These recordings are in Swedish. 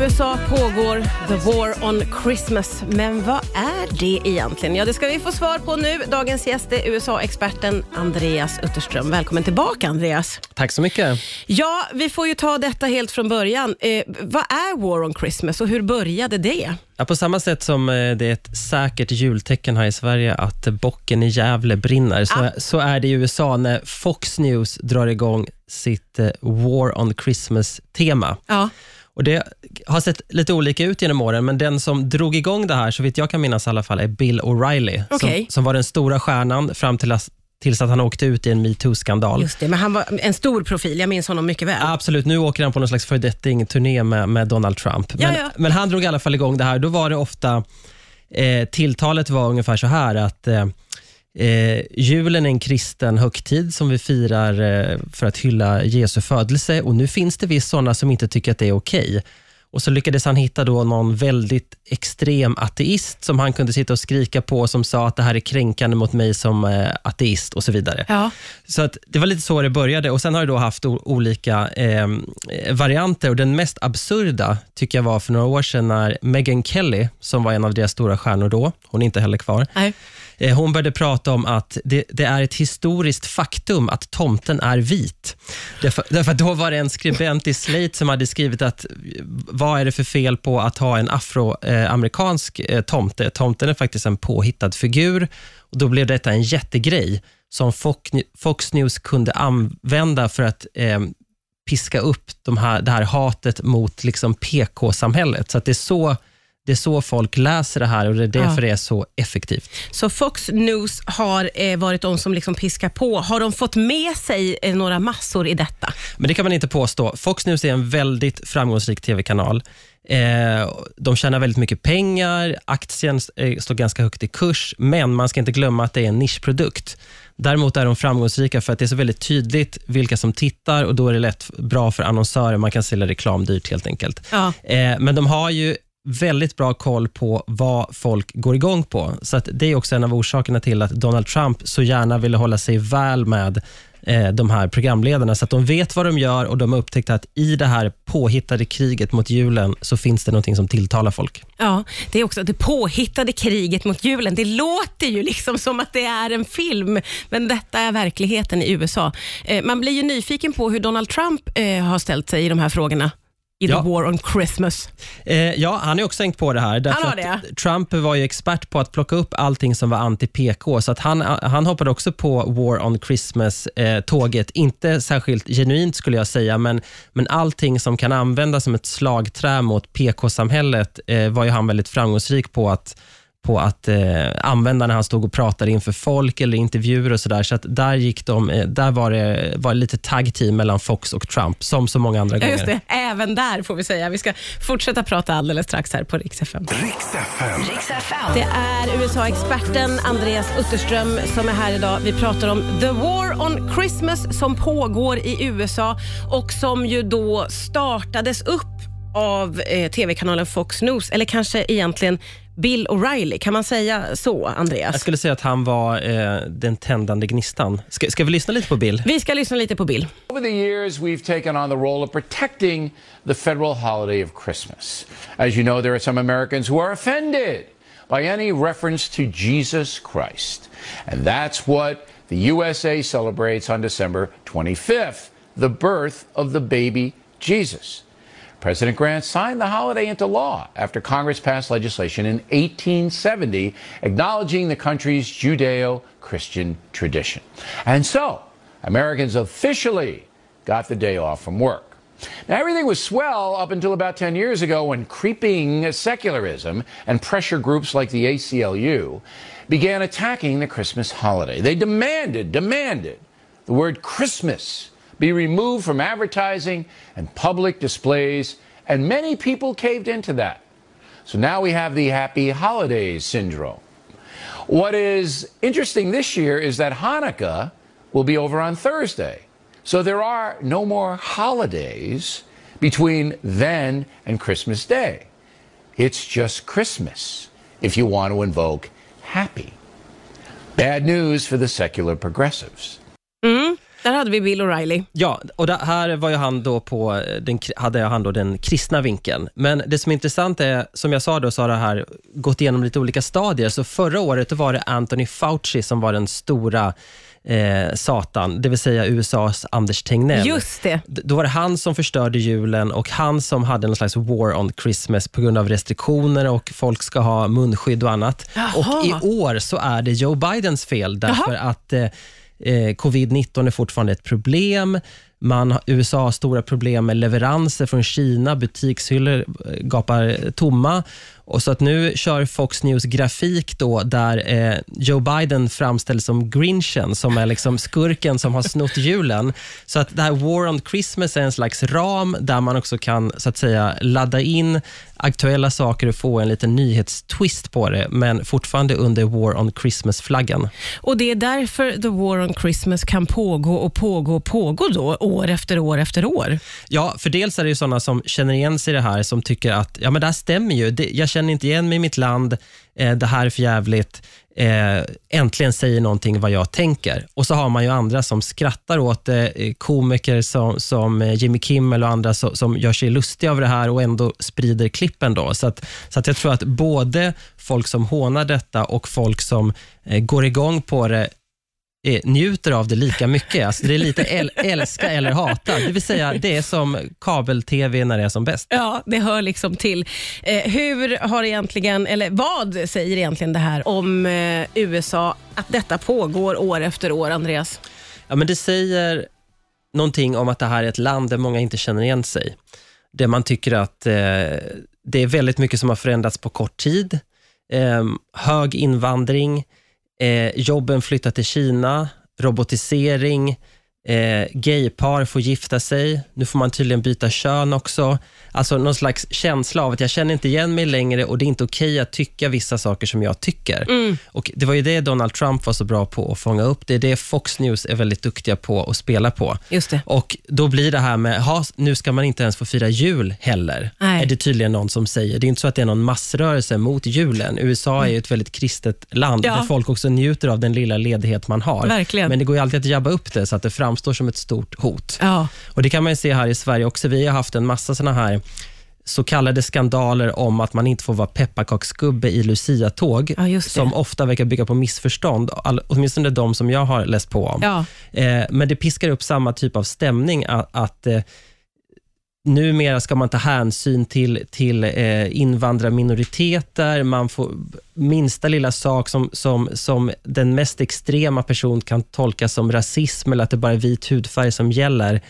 USA pågår the war on Christmas. Men vad är det egentligen? Ja, det ska vi få svar på nu. Dagens gäst är USA-experten Andreas Utterström. Välkommen tillbaka, Andreas. Tack så mycket. Ja, vi får ju ta detta helt från början. Eh, vad är war on Christmas och hur började det? Ja, på samma sätt som eh, det är ett säkert jultecken här i Sverige att bocken i Gävle brinner, så, Ah. så är det i USA när Fox News drar igång sitt eh, War on Christmas-tema. Ja. Och Det har sett lite olika ut genom åren, men den som drog igång det här, så vitt jag kan minnas i alla fall, är Bill O'Reilly, Okej. som, som var den stora stjärnan fram till att, tills att han åkte ut i en metoo-skandal. Just det, men han var en stor profil. Jag minns honom mycket väl. Absolut, nu åker han på någon slags fördetting-turné med, med Donald Trump. Men, men han drog i alla fall igång det här. Då var det ofta, eh, tilltalet var ungefär så här att eh, eh, julen är en kristen högtid som vi firar eh, för att hylla Jesu födelse och nu finns det visst sådana som inte tycker att det är okej. Och så lyckades han hitta då någon väldigt extrem ateist som han kunde sitta och skrika på som sa att det här är kränkande mot mig som eh, ateist och så vidare. Ja. Så att det var lite så det började och sen har det då haft o- olika eh, varianter och den mest absurda tycker jag var för några år sedan när Megyn Kelly, som var en av deras stora stjärnor då, hon är inte heller kvar, Nej. Eh, hon började prata om att det, det är ett historiskt faktum att tomten är vit. Därför, därför att då var det en skribent i Slate som hade skrivit att vad är det för fel på att ha en afroamerikansk eh, tomte? Tomten är faktiskt en påhittad figur och då blev detta en jättegrej som Fox, Fox News kunde använda för att eh, piska upp de här, det här hatet mot liksom PK-samhället. Så att det är så det är så folk läser det här och det är därför det är så effektivt. Så Fox News har eh, varit de som liksom piskar på. Har de fått med sig eh, några massor i detta? Men det kan man inte påstå. Fox News är en väldigt framgångsrik tv-kanal. Eh, de tjänar väldigt mycket pengar, aktien eh, står ganska högt i kurs, men man ska inte glömma att det är en nischprodukt. Däremot är de framgångsrika för att det är så väldigt tydligt vilka som tittar och då är det lätt bra för annonsörer. Man kan sälja reklam dyrt helt enkelt. Ja. Eh, men de har ju väldigt bra koll på vad folk går igång på. Så att det är också en av orsakerna till att Donald Trump så gärna ville hålla sig väl med eh, de här programledarna, så att de vet vad de gör och de har upptäckt att i det här påhittade kriget mot julen så finns det någonting som tilltalar folk. Ja, det är också det påhittade kriget mot julen. Det låter ju liksom som att det är en film, men detta är verkligheten i USA. Eh, man blir ju nyfiken på hur Donald Trump eh, har ställt sig i de här frågorna i Ja. the war on Christmas. Eh, ja, han har också hängt på det här. Därför att Trump var ju expert på att plocka upp allting som var anti-PK, så att han, han hoppade också på War on Christmas-tåget. Inte särskilt genuint skulle jag säga, men, men allting som kan användas som ett slagträ mot PK-samhället eh, var ju han väldigt framgångsrik på att på att eh, använda när han stod och pratade inför folk eller intervjuer och sådär. Så att där gick de, eh, där var det var lite tag team mellan Fox och Trump, som så många andra Ja, gånger. just det. Även där får vi säga. Vi ska fortsätta prata alldeles strax här på Rix FM. Riks FM. Det är USA-experten Andreas Utterström som är här idag. Vi pratar om The War on Christmas som pågår i USA och som ju då startades upp av eh, tv-kanalen Fox News, eller kanske egentligen Bill O'Reilly. Kan man säga så, Andreas? Jag skulle säga att han var eh, den tändande gnistan. Ska, ska vi lyssna lite på Bill? Vi ska lyssna lite på Bill. Over the years, we've taken on the role of protecting the federal holiday of Christmas. As you know, there are some Americans who are offended by any reference to Jesus Christ. And that's what the USA celebrates on December 25th, the birth of the baby Jesus. President Grant signed the holiday into law after Congress passed legislation in 1870 acknowledging the country's Judeo Christian tradition. And so, Americans officially got the day off from work. Now, everything was swell up until about 10 years ago when creeping secularism and pressure groups like the ACLU began attacking the Christmas holiday. They demanded, demanded the word Christmas be removed from advertising and public displays, and many people caved into that. So now we have the happy holidays syndrome. What is interesting this year is that Hanukkah will be over on Thursday. So there are no more holidays between then and Christmas Day. It's just Christmas if you want to invoke happy. Bad news for the secular progressives. Hmm? Där hade vi Bill O'Reilly. Ja, och där, här var ju han då på eh, den, hade han då den kristna vinkeln. Men det som är intressant är, som jag sa då, så har det här gått igenom lite olika stadier. Så förra året var det Anthony Fauci som var den stora eh, Satan, det vill säga USAs Anders Tegnell. Just det. D- Då var det han som förstörde julen och han som hade någon slags war on Christmas på grund av restriktioner och folk ska ha munskydd och annat. Jaha. Och i år så är det Joe Bidens fel därför att eh, eh, Eh, covid-19 är fortfarande ett problem. Man, USA har stora problem med leveranser från Kina, butikshyllor eh, gapar eh, tomma. Och så att nu kör Fox News grafik då, där eh, Joe Biden framställs som Grinchen, som är liksom skurken som har snott julen. Så att det här War on Christmas är en slags ram där man också kan så att säga ladda in aktuella saker och få en liten nyhetstwist på det, men fortfarande under War on Christmas-flaggan. Och Det är därför The War on Christmas kan pågå och pågå och pågå då, år efter år efter år. Ja, för dels är det ju sådana som känner igen sig i det här, som tycker att ja, men det här stämmer ju. Det, jag känner inte igen mig i mitt land. Eh, det här är för jävligt. Eh, äntligen säger någonting vad jag tänker. Och så har man ju andra som skrattar åt det. Komiker som, som eh, Jimmy Kimmel och andra som, som gör sig lustiga av det här och ändå sprider klippen. Då. Så, att, så att jag tror att både folk som hånar detta och folk som eh, går igång på det njuter av det lika mycket. Alltså det är lite äl älska eller hata. Det vill säga, det är som kabel-tv när det är som bäst. Ja, det hör liksom till. Eh, hur har egentligen, eller vad säger egentligen det här om eh, USA, att detta pågår år efter år, Andreas? Ja, men det säger någonting om att det här är ett land där många inte känner igen sig. Där man tycker att eh, det är väldigt mycket som har förändrats på kort tid. Eh, hög invandring, eh, jobben flyttar till Kina, robotisering, eh, gaypar får gifta sig. Nu får man tydligen byta kön också. Alltså någon slags känsla av att jag känner inte igen mig längre och det är inte okej att tycka vissa saker som jag tycker. Och Det var ju det Donald Trump var så bra på att fånga upp. Det är det Fox News är väldigt duktiga på att spela på. Just det. Och Då blir det här med, ha, nu ska man inte ens få fira jul heller, Nej. är det tydligen någon som säger. Det är inte så att det är någon massrörelse mot julen. USA är ju ett väldigt kristet land, Ja. där folk också njuter av den lilla ledighet man har. Verkligen. Men det går ju alltid att jabba upp det, så att det framstår som ett stort hot. Ja. Och Det kan man ju se här i Sverige också. Vi har haft en massa såna här så kallade skandaler om att man inte får vara pepparkaksgubbe i Lucia-tåg, Ja, som ofta verkar bygga på missförstånd, all, åtminstone de som jag har läst på om. Ja. Eh, men det piskar upp samma typ av stämning, att, att eh, numera ska man ta hänsyn till, till eh, invandrarminoriteter, man får minsta lilla sak som, som, som den mest extrema person kan tolka som rasism, eller att det bara är vit hudfärg som gäller.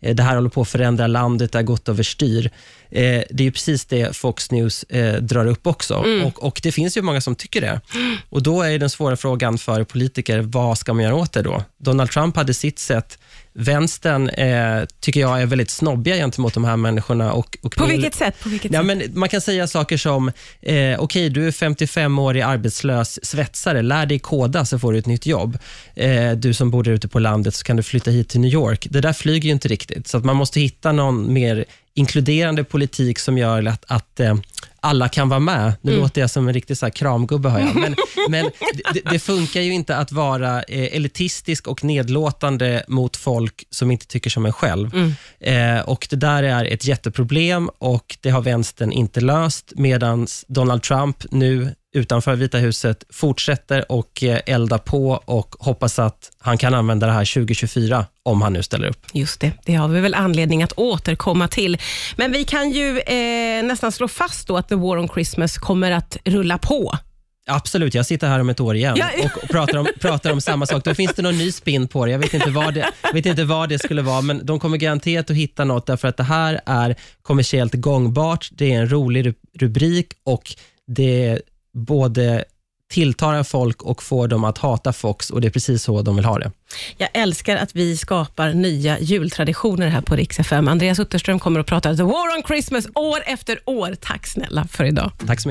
Eh, Det här håller på att förändra landet, det har gått överstyr. Eh, det är precis det Fox News eh, drar upp också. Och, och Det finns ju många som tycker det. Och Då är den svåra frågan för politiker, vad ska man göra åt det då? Donald Trump hade sitt sätt. Vänstern eh, tycker jag är väldigt snobbiga gentemot de här människorna. Och, och På vilket sätt? På vilket Ja, sätt? men man kan säga saker som, eh, okej, du är 55-årig arbetslös svetsare, lär dig koda så får du ett nytt jobb. Eh, du som bor där ute på landet så kan du flytta hit till New York. Det där flyger ju inte riktigt, så att man måste hitta någon mer inkluderande politik som gör att, att eh, alla kan vara med. Nu låter jag som en riktig så här kramgubbe, hör jag. Men, men det, det funkar ju inte att vara eh, elitistisk och nedlåtande mot folk som inte tycker som en själv. Eh, och Det där är ett jätteproblem och det har vänstern inte löst, medan Donald Trump nu utanför Vita huset fortsätter och eh, elda på och hoppas att han kan använda det här 2024, om han nu ställer upp. Just det, det har vi väl anledning att återkomma till. Men vi kan ju eh, nästan slå fast då att The War on Christmas kommer att rulla på. Absolut, jag sitter här om ett år igen Ja. och pratar om, pratar om samma sak. Då finns det någon ny spin på det. Jag vet inte vad det, vet inte vad det skulle vara, men de kommer garanterat att hitta något, därför att det här är kommersiellt gångbart, det är en rolig ru- rubrik och det både tilltalar folk och får dem att hata Fox och det är precis så de vill ha det. Jag älskar att vi skapar nya jultraditioner här på Rix FM. Andreas Utterström kommer att prata The War on Christmas år efter år. Tack snälla för idag. Tack så mycket.